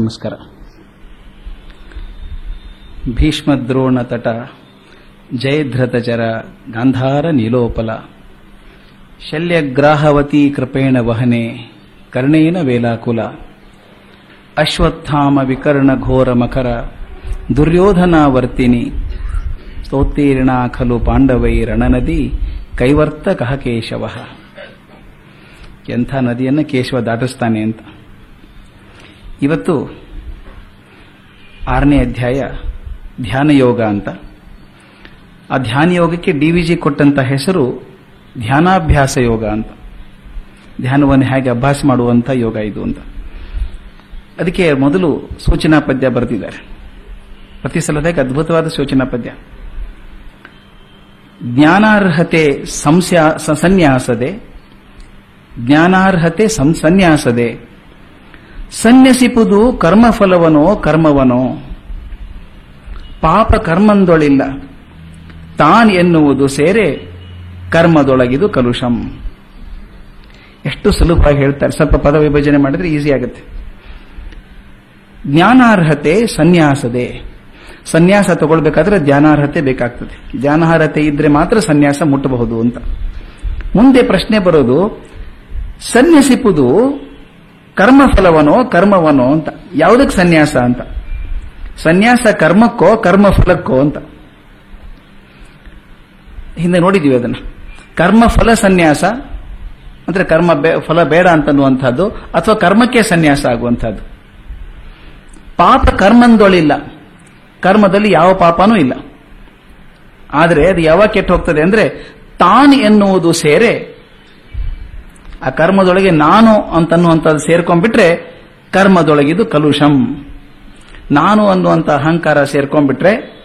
ನಮಸ್ಕಾರ. ಭೀಷ್ಮದ್ರೋಣ ತಟ ಜಯಧ್ರತಚರ ಗಾಂಧಾರ ನೀಲೋಪಲ, ಶಲ್ಯಗ್ರಾಹವತಿ ಕೃಪೇಣ ವಹನೆ, ಕರ್ಣೇನ ವೇಲಾಕುಲ, ಅಶ್ವತ್ಥಾಮ ವಿಕರ್ಣ ಘೋರ ಮಕರ, ದುರ್ಯೋಧನಾವರ್ತಿನಿ ಸ್ತೋತ್ತೀರ್ಣ ಖಲು ಪಾಂಡವೈ ರಣನದಿ ಕೈವರ್ತ ಕಹ ಕೇಶವ ಎಂಥ ನದಿಯನ್ನು ಕೇಶವ ದಾಟಿಸ್ತಾನೆ ಅಂತ. ಇವತ್ತು ಆರನೇ ಅಧ್ಯಾಯ ಧ್ಯಾನ ಯೋಗ ಅಂತ. ಆ ಧ್ಯಾನ ಯೋಗಕ್ಕೆ ಡಿ ವಿ ಜಿ ಕೊಟ್ಟಂತ ಹೆಸರು ಧ್ಯಾನಾಭ್ಯಾಸ ಯೋಗ ಅಂತ. ಧ್ಯಾನವನ್ನು ಹೇಗೆ ಅಭ್ಯಾಸ ಮಾಡುವಂತ ಯೋಗ ಇದು ಅಂತ. ಅದಕ್ಕೆ ಮೊದಲು ಸೂಚನಾ ಪದ್ಯ ಬರೆದಿದ್ದಾರೆ. ಪ್ರತಿ ಸಲದಾಗ ಅದ್ಭುತವಾದ ಸೂಚನಾ ಪದ್ಯ. ಜ್ಞಾನಾರ್ಹತೆ ಸಂಸ್ಯಾ ಸನ್ಯಾಸದೆ, ಜ್ಞಾನಾರ್ಹತೆ ಸಂ- ಸನ್ಯಾಸದೆ ಸನ್ಯಸಿಪುದು ಕರ್ಮಫಲವನೋ ಕರ್ಮವನೋ. ಪಾಪ ಕರ್ಮಂದೊಳಿಲ್ಲ. ತಾನ್ ಎನ್ನುವುದು ಸೇರೆ ಕರ್ಮದೊಳಗಿದು ಕಲುಷಂ. ಎಷ್ಟು ಸುಲಭವಾಗಿ ಹೇಳ್ತಾರೆ. ಸ್ವಲ್ಪ ಪದ ವಿಭಜನೆ ಮಾಡಿದ್ರೆ ಈಸಿ ಆಗುತ್ತೆ. ಜ್ಞಾನಾರ್ಹತೆ ಸನ್ಯಾಸದೆ. ಸನ್ಯಾಸ ತಗೊಳ್ಬೇಕಾದ್ರೆ ಧ್ಯಾನಾರ್ಹತೆ ಬೇಕಾಗ್ತದೆ. ಧ್ಯಾನಾರ್ಹತೆ ಇದ್ರೆ ಮಾತ್ರ ಸನ್ಯಾಸ ಮುಟ್ಟಬಹುದು ಅಂತ. ಮುಂದೆ ಪ್ರಶ್ನೆ ಬರೋದು, ಸನ್ಯಸಿಪುದು ಕರ್ಮಫಲವನೋ ಕರ್ಮವನೋ ಅಂತ. ಯಾವುದಕ್ಕೆ ಸನ್ಯಾಸ ಅಂತ? ಸನ್ಯಾಸ ಕರ್ಮಕ್ಕೋ ಕರ್ಮ ಫಲಕ್ಕೋ ಅಂತ. ಹಿಂದೆ ನೋಡಿದೀವಿ ಅದನ್ನ. ಕರ್ಮಫಲ ಸನ್ಯಾಸ ಅಂದ್ರೆ ಕರ್ಮ ಫಲ ಬೇಡ ಅಂತನ್ನುವಂಥದ್ದು ಅಥವಾ ಕರ್ಮಕ್ಕೆ ಸನ್ಯಾಸ ಆಗುವಂಥದ್ದು. ಪಾಪ ಕರ್ಮಂದೊಳಿಲ್ಲ. ಕರ್ಮದಲ್ಲಿ ಯಾವ ಪಾಪನೂ ಇಲ್ಲ. ಆದರೆ ಅದು ಯಾವಾಗ ಕೆಟ್ಟು ಹೋಗ್ತದೆ ಅಂದ್ರೆ ತಾನ್ ಎನ್ನುವುದು ಸೇರೆ ಆ ಕರ್ಮದೊಳಗೆ ನಾನು ಅಂತನ್ನುವಂಥದ್ದು ಸೇರ್ಕೊಂಡ್ಬಿಟ್ರೆ ಕರ್ಮದೊಳಗಿದು ಕಲುಷಂ. ನಾನು ಅನ್ನುವಂಥ ಅಹಂಕಾರ ಸೇರ್ಕೊಂಡ್ಬಿಟ್ರೆ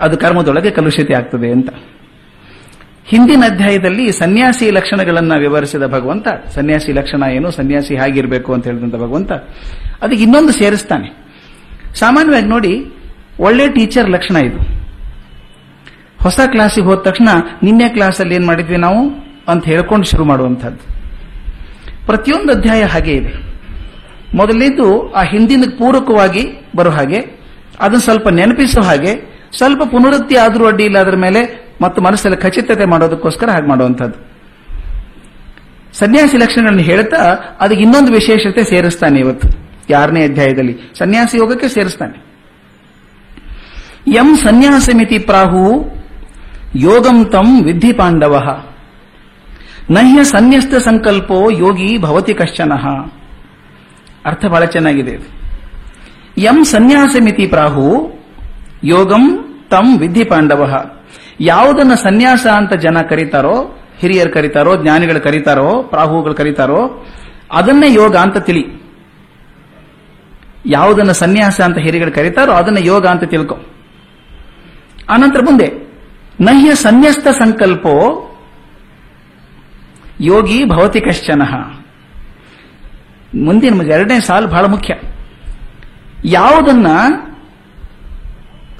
ಅದು ಕರ್ಮದೊಳಗೆ ಕಲುಷಿತ ಆಗ್ತದೆ ಅಂತ. ಹಿಂದಿನ ಅಧ್ಯಾಯದಲ್ಲಿ ಸನ್ಯಾಸಿ ಲಕ್ಷಣಗಳನ್ನ ವಿವರಿಸಿದ ಭಗವಂತ, ಸನ್ಯಾಸಿ ಲಕ್ಷಣ ಏನು, ಸನ್ಯಾಸಿ ಹೇಗಿರಬೇಕು ಅಂತ ಹೇಳಿದಂತ ಭಗವಂತ ಅದಕ್ಕೆ ಇನ್ನೊಂದು ಸೇರಿಸ್ತಾನೆ. ಸಾಮಾನ್ಯವಾಗಿ ನೋಡಿ, ಒಳ್ಳೆ ಟೀಚರ್ ಲಕ್ಷಣ ಇದು. ಹೊಸ ಕ್ಲಾಸಿಗೆ ಹೋದ ತಕ್ಷಣ, ನಿನ್ನೆ ಕ್ಲಾಸಲ್ಲಿ ಏನ್ ಮಾಡಿದ್ವಿ ನಾವು? ಅಂತ ಹೇಳ್ಕೊಂಡು ಶುರು ಮಾಡುವಂಥದ್ದು. ಪ್ರತಿಯೊಂದು ಅಧ್ಯಾಯ ಹಾಗೆ ಇದೆ. ಮೊದಲಿದ್ದು ಆ ಹಿಂದಿನ ಪೂರಕವಾಗಿ ಬರೋ ಹಾಗೆ, ಅದನ್ನು ಸ್ವಲ್ಪ ನೆನಪಿಸೋ ಹಾಗೆ, ಸ್ವಲ್ಪ ಪುನರುತ್ತಿ ಆದರೂ ಅಡ್ಡಿ ಇಲ್ಲ ಅದರ ಮೇಲೆ ಮತ್ತು ಮನಸ್ಸಲ್ಲಿ ಖಚಿತತೆ ಮಾಡೋದಕ್ಕೋಸ್ಕರ ಹಾಗೆ ಮಾಡುವಂಥದ್ದು. ಸನ್ಯಾಸಿ ಲಕ್ಷಣಗಳನ್ನು ಹೇಳ್ತಾ ಅದಕ್ಕೆ ಇನ್ನೊಂದು ವಿಶೇಷತೆ ಸೇರಿಸ್ತಾನೆ ಇವತ್ತು. ಯಾರನೇ ಅಧ್ಯಾಯದಲ್ಲಿ ಸನ್ಯಾಸಿ ಯೋಗಕ್ಕೆ ಸೇರಿಸ್ತಾನೆ. ಎಂ ಸನ್ಯಾಸಮಿತಿ ಪ್ರಾಹು ಯೋಗಂ ತಂ ವಿಧಿ ಪಾಂಡವ. ನಹ್ಯ ಸನ್ಯಸ್ತ ಸಂಕಲ್ಪೋ ಯೋಗಿ ಭವತಿ ಕಶ್ಚನಃ. ಅರ್ಥ ಬಹಳ ಚೆನ್ನಾಗಿದೆ ಯಂ ಸನ್ಯಾಸ ಸನ್ಯಾಸಮಿತಿ ಪ್ರಾಹು, ಯೋಗಂ ತಂ ವಿಧಿ ಪಾಂಡವ. ಯಾವುದನ್ನ ಸನ್ಯಾಸ ಅಂತ ಜನ ಕರೀತಾರೋ, ಹಿರಿಯರು ಕರೀತಾರೋ, ಜ್ಞಾನಿಗಳು ಕರೀತಾರೋ, ಪ್ರಾಹುಗಳು ಕರೀತಾರೋ, ಅದನ್ನೇ ಯೋಗ ಅಂತ ತಿಳಿ. ಯಾವುದನ್ನ ಸನ್ಯಾಸ ಅಂತ ಹಿರಿಯರು ಕರೀತಾರೋ, ಅದನ್ನ ಯೋಗ ಅಂತ ತಿಳ್ಕೊ. ಆನಂತರ ಮುಂದೆ, ನಹ್ಯ ಸನ್ಯಸ್ತ ಸಂಕಲ್ಪೋ ಯೋಗಿ ಭವತಿ ಕಶ್ಚನ. ಮುಂದೆ ನಮಗೆ ಎರಡನೇ ಸಾಲು ಬಹಳ ಮುಖ್ಯ. ಯಾವುದನ್ನ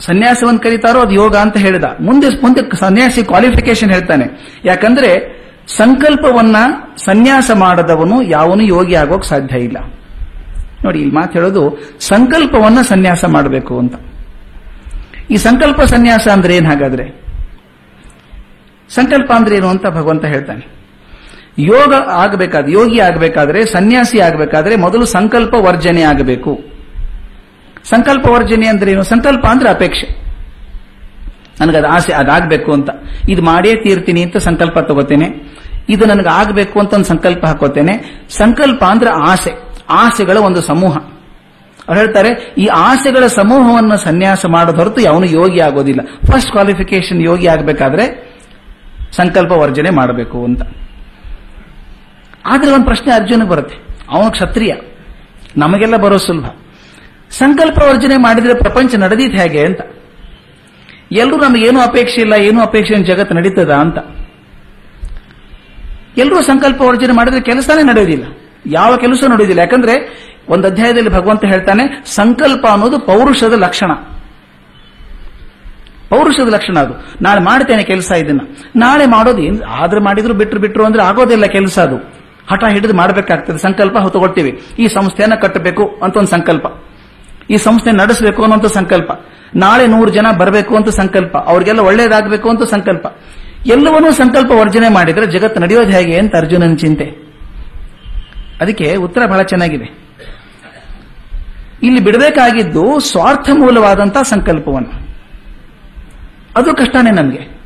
ಸನ್ಯಾಸವನ್ನು ಕರೀತಾರೋ ಅದು ಯೋಗ ಅಂತ ಹೇಳಿದ. ಮುಂದೆ ಮುಂದೆ ಸನ್ಯಾಸಿ ಕ್ವಾಲಿಫಿಕೇಶನ್ ಹೇಳ್ತಾನೆ. ಯಾಕಂದ್ರೆ ಸಂಕಲ್ಪವನ್ನ ಸನ್ಯಾಸ ಮಾಡದವನು ಯಾವನು ಯೋಗಿ ಆಗೋಕ್ ಸಾಧ್ಯ ಇಲ್ಲ. ನೋಡಿ, ಇಲ್ಲಿ ಮಾತು ಹೇಳೋದು ಸಂಕಲ್ಪವನ್ನ ಸನ್ಯಾಸ ಮಾಡಬೇಕು ಅಂತ. ಈ ಸಂಕಲ್ಪ ಸನ್ಯಾಸ ಅಂದ್ರೆ ಏನ್ ಹಾಗಾದ್ರೆ? ಸಂಕಲ್ಪ ಅಂದ್ರೆ ಏನು ಅಂತ ಭಗವಂತ ಹೇಳ್ತಾನೆ. ಯೋಗ ಆಗಬೇಕಾದ್ರೆ ಯೋಗಿ ಆಗಬೇಕಾದ್ರೆ, ಸನ್ಯಾಸಿ ಆಗಬೇಕಾದ್ರೆ ಮೊದಲು ಸಂಕಲ್ಪ ವರ್ಜನೆ ಆಗಬೇಕು. ಸಂಕಲ್ಪ ವರ್ಜನೆ ಅಂದ್ರೆ ಏನು? ಸಂಕಲ್ಪ ಅಂದ್ರೆ ಅಪೇಕ್ಷೆ. ನನಗದು ಆಸೆ, ಅದಾಗಬೇಕು ಅಂತ. ಇದು ಮಾಡೇ ತೀರ್ತೀನಿ ಅಂತ ಸಂಕಲ್ಪ ತಗೋತೇನೆ. ಇದು ನನಗೆ ಆಗಬೇಕು ಅಂತ ಒಂದು ಸಂಕಲ್ಪ ಹಾಕೋತೇನೆ. ಸಂಕಲ್ಪ ಅಂದ್ರೆ ಆಸೆ. ಆಸೆಗಳ ಒಂದು ಸಮೂಹ. ಅವ್ರು ಹೇಳ್ತಾರೆ, ಈ ಆಸೆಗಳ ಸಮೂಹವನ್ನು ಸನ್ಯಾಸ ಮಾಡೋದು ಹೊರತು ಯಾವನು ಯೋಗಿ ಆಗೋದಿಲ್ಲ. ಫಸ್ಟ್ ಕ್ವಾಲಿಫಿಕೇಶನ್ ಯೋಗಿ ಆಗಬೇಕಾದ್ರೆ ಸಂಕಲ್ಪ ವರ್ಜನೆ ಮಾಡಬೇಕು ಅಂತ. ಆದ್ರೆ ಒಂದು ಪ್ರಶ್ನೆ ಅರ್ಜುನಿಗೆ ಬರುತ್ತೆ. ಅವನು ಕ್ಷತ್ರಿಯ. ನಮಗೆಲ್ಲ ಬರೋ ಸುಲಭ. ಸಂಕಲ್ಪ ವರ್ಜನೆ ಮಾಡಿದ್ರೆ ಪ್ರಪಂಚ ನಡೆದಿತ್ತು ಹೇಗೆ ಅಂತ. ಎಲ್ಲರೂ ನಮಗೇನು ಅಪೇಕ್ಷೆ ಇಲ್ಲ, ಏನು ಅಪೇಕ್ಷೆ ಜಗತ್ತು ನಡೀತದ ಅಂತ. ಎಲ್ಲರೂ ಸಂಕಲ್ಪ ವರ್ಜನೆ ಮಾಡಿದ್ರೆ ಕೆಲಸನೇ ನಡೆಯೋದಿಲ್ಲ. ಯಾವ ಕೆಲಸ ನಡೆಯೋದಿಲ್ಲ. ಯಾಕಂದ್ರೆ ಒಂದು ಅಧ್ಯಾಯದಲ್ಲಿ ಭಗವಂತ ಹೇಳ್ತಾನೆ, ಸಂಕಲ್ಪ ಅನ್ನೋದು ಪೌರುಷದ ಲಕ್ಷಣ. ಪೌರುಷದ ಲಕ್ಷಣ ಅದು. ನಾಳೆ ಮಾಡ್ತೇನೆ ಕೆಲಸ ಇದನ್ನ. ನಾಳೆ ಮಾಡೋದು ಆದ್ರೆ ಮಾಡಿದ್ರು ಬಿಟ್ರು ಬಿಟ್ರು ಅಂದ್ರೆ ಆಗೋದಿಲ್ಲ ಕೆಲಸ ಅದು. ಹಠ ಹಿಡಿದು ಮಾಡಬೇಕಾಗ್ತದೆ. ಸಂಕಲ್ಪ ಹೊತ್ತುಕೊಳ್ತೀವಿ ಈ ಸಂಸ್ಥೆಯನ್ನ ಕಟ್ಟಬೇಕು ಅಂತ ಒಂದು ಸಂಕಲ್ಪ. ಈ ಸಂಸ್ಥೆ ನಡೆಸಬೇಕು ಅನ್ನೋ ಸಂಕಲ್ಪ. ನಾಳೆ ನೂರು ಜನ ಬರಬೇಕು ಅಂತ ಸಂಕಲ್ಪ. ಅವ್ರಿಗೆಲ್ಲ ಒಳ್ಳೇದಾಗಬೇಕು ಅಂತ ಸಂಕಲ್ಪ. ಎಲ್ಲವನ್ನೂ ಸಂಕಲ್ಪ ವರ್ಜನೆ ಮಾಡಿದ್ರೆ ಜಗತ್ತು ನಡೆಯೋದು ಹೇಗೆ ಅಂತ ಅರ್ಜುನನ ಚಿಂತೆ. ಅದಕ್ಕೆ ಉತ್ತರ ಬಹಳ ಚೆನ್ನಾಗಿದೆ. ಇಲ್ಲಿ ಬಿಡಬೇಕಾಗಿದ್ದು ಸ್ವಾರ್ಥ ಮೂಲವಾದಂತಹ ಸಂಕಲ್ಪವನ್ನು. ಅದು ಕಷ್ಟನೇ ನಮಗೆ.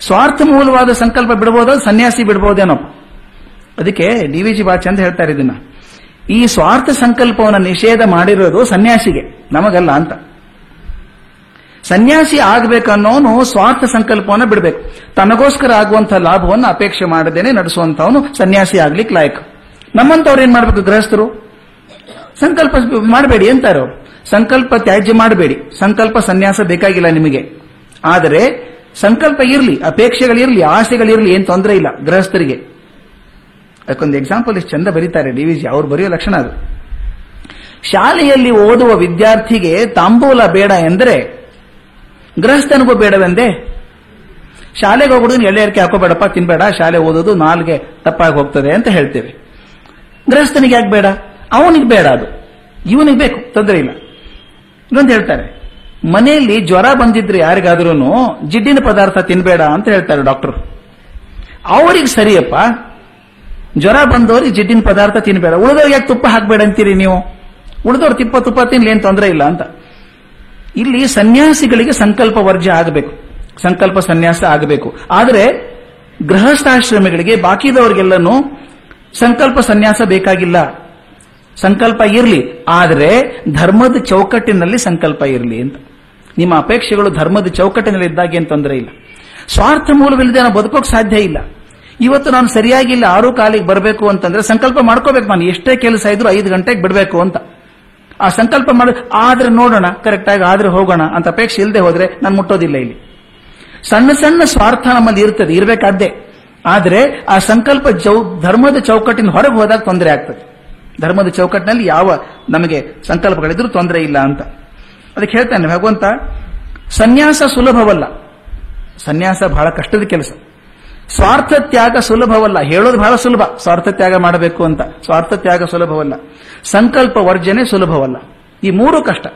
ಸ್ವಾರ್ಥ ಮೂಲವಾದ ಸಂಕಲ್ಪ ಬಿಡಬಹುದು ಸನ್ಯಾಸಿ ಬಿಡಬಹುದೇನೋ ಅದಕ್ಕೆ ಡಿ ವಿ ಜಿ ಬಾ ಚಂದ ಹೇಳ್ತಾರೆ ಇದನ್ನ. ಈ ಸ್ವಾರ್ಥ ಸಂಕಲ್ಪವನ್ನು ನಿಷೇಧ ಮಾಡಿರೋದು ಸನ್ಯಾಸಿಗೆ, ನಮಗಲ್ಲ ಅಂತ. ಸನ್ಯಾಸಿ ಆಗಬೇಕನ್ನೋನು ಸ್ವಾರ್ಥ ಸಂಕಲ್ಪವನ್ನು ಬಿಡಬೇಕು. ತನಗೋಸ್ಕರ ಆಗುವಂತಹ ಲಾಭವನ್ನು ಅಪೇಕ್ಷೆ ಮಾಡದೇನೆ ನಡೆಸುವಂತವನು ಸನ್ಯಾಸಿ ಆಗ್ಲಿಕ್ಕೆ ಲಾಯಕ್. ನಮ್ಮಂತವ್ರು ಏನ್ ಮಾಡ್ಬೇಕು ಗೃಹಸ್ಥರು? ಸಂಕಲ್ಪ ಮಾಡಬೇಡಿ ಅಂತಾರೆ. ಸಂಕಲ್ಪ ತ್ಯಾಜ್ಯ ಮಾಡಬೇಡಿ. ಸಂಕಲ್ಪ ಸನ್ಯಾಸ ಬೇಕಾಗಿಲ್ಲ ನಿಮಗೆ. ಆದರೆ ಸಂಕಲ್ಪ ಇರಲಿ, ಅಪೇಕ್ಷೆಗಳಿರಲಿ, ಆಸೆಗಳಿರಲಿ, ಏನ್ ತೊಂದರೆ ಇಲ್ಲ ಗೃಹಸ್ಥರಿಗೆ. ಅದಕ್ಕೊಂದು ಎಕ್ಸಾಂಪಲ್ ಇಷ್ಟು ಚಂದ ಬರೀತಾರೆ ಡಿ ವಿ ಜಿ ಅವ್ರು ಬರೆಯೋ ಲಕ್ಷಣ ಅದು. ಶಾಲೆಯಲ್ಲಿ ಓದುವ ವಿದ್ಯಾರ್ಥಿಗೆ ತಾಂಬೂಲ ಬೇಡ ಎಂದರೆ, ಗೃಹಸ್ಥನಿಗೂ ಬೇಡವೆಂದೇ? ಶಾಲೆಗೆ ಹೋಗುದು ಎಳ್ಳೆಯರ್ಕೆ ಹಾಕೋಬೇಡಪ್ಪ, ತಿನ್ಬೇಡ, ಶಾಲೆ ಓದೋದು ನಾಲ್ಗೆ ತಪ್ಪಾಗಿ ಹೋಗ್ತದೆ ಅಂತ ಹೇಳ್ತೇವೆ. ಗೃಹಸ್ಥನಿಗೆ ಯಾಕೆ ಬೇಡ? ಅವನಿಗೆ ಬೇಡ ಅದು. ಇವನಿಗೆ ಬೇಕು, ತೊಂದರೆ ಇಲ್ಲ. ಇನ್ನೊಂದು ಹೇಳ್ತಾರೆ, ಮನೆಯಲ್ಲಿ ಜ್ವರ ಬಂದಿದ್ರೆ ಯಾರಿಗಾದ್ರೂ ಜಿಡ್ಡಿನ ಪದಾರ್ಥ ತಿನ್ಬೇಡ ಅಂತ ಹೇಳ್ತಾರೆ ಡಾಕ್ಟರ್. ಅವರಿಗೆ ಸರಿಯಪ್ಪ ಜ್ವರ ಬಂದವ್ರಿಗೆ ಜಿಡ್ಡಿನ ಪದಾರ್ಥ ತಿನ್ಬೇಡ. ಉಳಿದವ್ರಿಗೆ ಯಾಕೆ ತುಪ್ಪ ಹಾಕ್ಬೇಡ ಅಂತೀರಿ ನೀವು? ಉಳಿದವ್ರು ತಿಪ್ಪ ತುಪ್ಪ ತಿನ್ಲಿ ಏನ್ ತೊಂದರೆ ಇಲ್ಲ ಅಂತ. ಇಲ್ಲಿ ಸನ್ಯಾಸಿಗಳಿಗೆ ಸಂಕಲ್ಪ ವರ್ಜ್ಯ ಆಗಬೇಕು. ಸಂಕಲ್ಪ ಸನ್ಯಾಸ ಆಗಬೇಕು. ಆದರೆ ಗೃಹಸ್ಥಾಶ್ರಮಗಳಿಗೆ ಬಾಕಿದವರಿಗೆಲ್ಲನೂ ಸಂಕಲ್ಪ ಸನ್ಯಾಸ ಬೇಕಾಗಿಲ್ಲ. ಸಂಕಲ್ಪ ಇರಲಿ. ಆದರೆ ಧರ್ಮದ ಚೌಕಟ್ಟಿನಲ್ಲಿ ಸಂಕಲ್ಪ ಇರಲಿ ಅಂತ. ನಿಮ್ಮ ಅಪೇಕ್ಷೆಗಳು ಧರ್ಮದ ಚೌಕಟ್ಟಿನಲ್ಲಿ ಇದ್ದಾಗ ಅಂತಂದ್ರೆ ತೊಂದರೆ ಇಲ್ಲ. ಸ್ವಾರ್ಥ ಮೂಲವಿಲ್ಲದೆ ನಾವು ಬದುಕೋಕ್ ಸಾಧ್ಯ ಇಲ್ಲ. ಇವತ್ತು ನಾನು ಸರಿಯಾಗಿ ಇಲ್ಲ ಆರು ಕಾಲಿಗೆ ಬರಬೇಕು ಅಂತಂದ್ರೆ ಸಂಕಲ್ಪ ಮಾಡ್ಕೋಬೇಕು ನಾನು. ಎಷ್ಟೇ ಕೆಲಸ ಇದ್ರು ಐದು ಗಂಟೆಗೆ ಬಿಡಬೇಕು ಅಂತ. ಆ ಸಂಕಲ್ಪ ಮಾಡ, ಆದ್ರೆ ನೋಡೋಣ ಕರೆಕ್ಟ್ ಆಗಿ ಆದ್ರೆ ಹೋಗೋಣ ಅಂತ ಅಪೇಕ್ಷೆ ಇಲ್ಲದೆ ಹೋದ್ರೆ ನಾನು ಮುಟ್ಟೋದಿಲ್ಲ ಇಲ್ಲಿ. ಸಣ್ಣ ಸಣ್ಣ ಸ್ವಾರ್ಥ ನಮ್ಮಲ್ಲಿ ಇರ್ತದೆ ಇರಬೇಕಾದ್ದೇ ಆದರೆ ಆ ಸಂಕಲ್ಪ ಚೌ ಧರ್ಮದ ಚೌಕಟ್ಟಿನ ಹೊರಗೆ ಹೋದಾಗ ತೊಂದರೆ ಆಗ್ತದೆ. ಧರ್ಮದ ಚೌಕಟ್ಟಿನಲ್ಲಿ ಯಾವ ನಮಗೆ ಸಂಕಲ್ಪಗಳಿದ್ರೂ ತೊಂದರೆ ಇಲ್ಲ ಅಂತ. ಅದಕ್ಕೆ ಹೇಳ್ತಾನೆ, ಭಗವಂತ, ಸನ್ಯಾಸ ಸುಲಭವಲ್ಲ. ಸನ್ಯಾಸ ಬಹಳ ಕಷ್ಟದ ಕೆಲಸ. ಸ್ವಾರ್ಥ ತ್ಯಾಗ ಸುಲಭವಲ್ಲ. ಹೇಳೋದು ಬಹಳ ಸುಲಭ. ಸ್ವಾರ್ಥ ತ್ಯಾಗ ಮಾಡಬೇಕು ಅಂತ. ಸ್ವಾರ್ಥ ತ್ಯಾಗ ಸುಲಭವಲ್ಲ. ಸಂಕಲ್ಪ ವರ್ಜನೆ ಸುಲಭವಲ್ಲ. ಈ ಮೂರು ಕಷ್ಟ.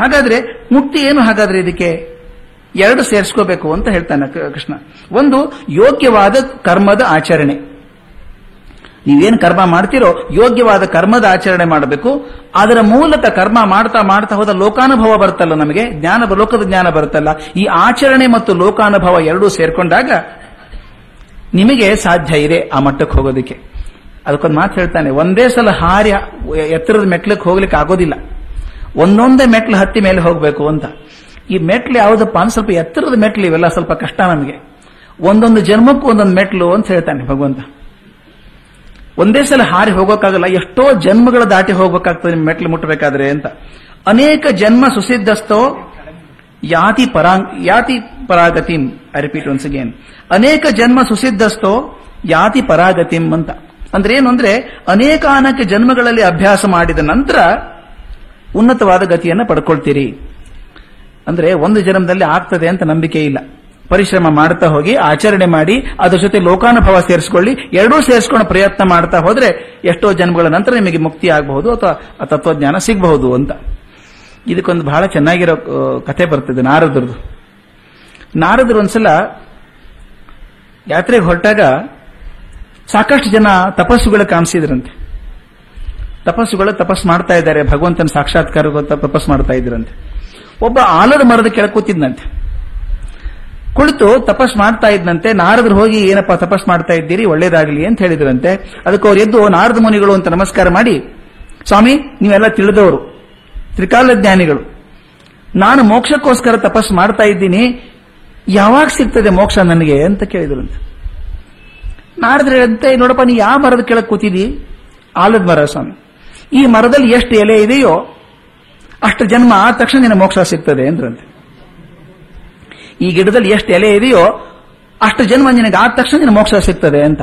ಹಾಗಾದ್ರೆ ಮುಕ್ತಿ ಏನು ಹಾಗಾದ್ರೆ ಇದಕ್ಕೆ? ಎರಡು ಸೇರಿಸ್ಕೋಬೇಕು ಅಂತ ಹೇಳ್ತಾನೆ ಕೃಷ್ಣ. ಒಂದು, ಯೋಗ್ಯವಾದ ಕರ್ಮದ ಆಚರಣೆ. ನೀವೇನು ಕರ್ಮ ಮಾಡ್ತೀರೋ ಯೋಗ್ಯವಾದ ಕರ್ಮದ ಆಚರಣೆ ಮಾಡಬೇಕು. ಅದರ ಮೂಲಕ ಕರ್ಮ ಮಾಡ್ತಾ ಮಾಡ್ತಾ ಹೋದ ಲೋಕಾನುಭವ ಬರುತ್ತಲ್ಲ ನಮಗೆ? ಜ್ಞಾನ ಲೋಕದ ಜ್ಞಾನ ಬರುತ್ತಲ್ಲ. ಈ ಆಚರಣೆ ಮತ್ತು ಲೋಕಾನುಭವ ಎರಡೂ ಸೇರ್ಕೊಂಡಾಗ ನಿಮಗೆ ಸಾಧ್ಯ ಇದೆ ಆ ಮಟ್ಟಕ್ಕೆ ಹೋಗೋದಕ್ಕೆ. ಅದಕ್ಕೊಂದು ಮಾತು ಹೇಳ್ತಾನೆ, ಒಂದೇ ಸಲ ಹಾರಿ ಎತ್ತರದ ಮೆಟ್ಲಕ್ಕೆ ಹೋಗ್ಲಿಕ್ಕೆ ಆಗೋದಿಲ್ಲ. ಒಂದೊಂದೇ ಮೆಟ್ಲು ಹತ್ತಿ ಮೇಲೆ ಹೋಗಬೇಕು ಅಂತ. ಈ ಮೆಟ್ಲು ಯಾವುದಪ್ಪ ಅಂದ್ರೆ ಸ್ವಲ್ಪ ಎತ್ತರದ ಮೆಟ್ಲು ಇವೆಲ್ಲ ಸ್ವಲ್ಪ ಕಷ್ಟ ನಮಗೆ. ಒಂದೊಂದು ಜನ್ಮಕ್ಕೂ ಒಂದೊಂದು ಮೆಟ್ಲು ಅಂತ ಹೇಳ್ತಾನೆ ಭಗವಂತ. ಒಂದೇ ಸಲ ಹಾರಿ ಹೋಗೋಕ್ಕಾಗಲ್ಲ, ಎಷ್ಟೋ ಜನ್ಮಗಳ ದಾಟಿ ಹೋಗ್ಬೇಕಾಗ್ತದೆ ನಿಮ್ಮ ಮೆಟ್ಲು ಮುಟ್ಟಬೇಕಾದ್ರೆ ಅಂತ. ಅನೇಕ ಜನ್ಮ ಸುಸಿದ್ಧಸ್ಥೋ ಯಾತಿ ಪರಾಂಗ್ ಯಾತಿ ಪರಾಗತಿಂ ಐ ರಿಪೀಟ್ ಒನ್ಸ್ ಅಗೇನ್ ಅನೇಕ ಜನ್ಮ ಸುಸಿದ್ಧಸ್ತೋ ಯಾತಿ ಪರಾಗತಿಂ ಅಂತ. ಅಂದ್ರೆ ಏನು ಅಂದ್ರೆ, ಅನೇಕಾನೇಕ ಜನ್ಮಗಳಲ್ಲಿ ಅಭ್ಯಾಸ ಮಾಡಿದ ನಂತರ ಉನ್ನತವಾದ ಗತಿಯನ್ನು ಪಡ್ಕೊಳ್ತೀರಿ. ಅಂದ್ರೆ ಒಂದು ಜನ್ಮದಲ್ಲಿ ಆಗ್ತದೆ ಅಂತ ನಂಬಿಕೆ ಇಲ್ಲ. ಪರಿಶ್ರಮ ಮಾಡ್ತಾ ಹೋಗಿ, ಆಚರಣೆ ಮಾಡಿ, ಅದರ ಜೊತೆ ಲೋಕಾನುಭವ ಸೇರಿಸಿಕೊಳ್ಳಿ, ಎರಡೂ ಸೇರಿಸ್ಕೊಂಡು ಪ್ರಯತ್ನ ಮಾಡ್ತಾ ಹೋದ್ರೆ ಎಷ್ಟೋ ಜನ್ಮಗಳ ನಂತರ ನಿಮಗೆ ಮುಕ್ತಿ ಆಗಬಹುದು ಅಥವಾ ತತ್ವಜ್ಞಾನ ಸಿಗಬಹುದು ಅಂತ. ಇದಕ್ಕೊಂದು ಬಹಳ ಚೆನ್ನಾಗಿರೋ ಕಥೆ ಬರ್ತದೆ ನಾರದ್ರದ್ದು ನಾರದರು ಒಂದ್ಸಲ ಯಾತ್ರೆಗೆ ಹೊರಟಾಗ ಸಾಕಷ್ಟು ಜನ ತಪಸ್ಸುಗಳು ಕಾಣಿಸಿದ್ರಂತೆ ತಪಸ್ಸುಗಳು ತಪಸ್ ಮಾಡ್ತಾ ಇದ್ದಾರೆ, ಭಗವಂತನ ಸಾಕ್ಷಾತ್ಕಾರ ತಪಸ್ ಮಾಡ್ತಾ ಇದ್ರಂತೆ. ಒಬ್ಬ ಆಲದ ಮರದ ಕೆಳಗೆ ಕೂತಿದ್ನಂತೆ. ಕುಳಿತು ತಪಸ್ ಮಾಡ್ತಾ ಇದ್ದಂತೆ ನಾರದ್ರು ಹೋಗಿ, ಏನಪ್ಪ ತಪಸ್ ಮಾಡ್ತಾ ಇದ್ದೀರಿ, ಒಳ್ಳೇದಾಗಲಿ ಅಂತ ಹೇಳಿದ್ರಂತೆ. ಅದಕ್ಕೆ ಅವ್ರು ಎದ್ದು ನಾರದ ಮುನಿಗಳು ಅಂತ ನಮಸ್ಕಾರ ಮಾಡಿ, ಸ್ವಾಮಿ, ನೀವೆಲ್ಲ ತಿಳಿದವರು. ತ್ರಿಕಾಲ ಜ್ಞಾನಿಗಳು ನಾನು ಮೋಕ್ಷಕ್ಕೋಸ್ಕರ ತಪಸ್ ಮಾಡ್ತಾ ಇದ್ದೀನಿ, ಯಾವಾಗ ಸಿಗ್ತದೆ ಮೋಕ್ಷ ನನಗೆ ಅಂತ ಕೇಳಿದ್ರು ಅಂತ ನಾಡಿದ್ರೆ ಅಂತ, ನೋಡಪ್ಪ, ನೀ ಯಾವ ಮರದ ಕೆಳಗೆ ಕೂತಿದಿ? ಆಲದ ಮರ ಸ್ವಾಮಿ. ಈ ಮರದಲ್ಲಿ ಎಷ್ಟು ಎಲೆ ಇದೆಯೋ, ಅಷ್ಟು ಜನ್ಮ ಆದ ತಕ್ಷಣ ನಿನ್ನ ಮೋಕ್ಷ ಸಿಗ್ತದೆ ಅಂದ್ರಂತೆ. ಈ ಗಿಡದಲ್ಲಿ ಎಷ್ಟು ಎಲೆ ಇದೆಯೋ, ಅಷ್ಟು ಜನ್ಮ ನಿನಗೆ ಆದ ತಕ್ಷಣ ನಿನ್ನ ಮೋಕ್ಷ ಸಿಗ್ತದೆ ಅಂತ.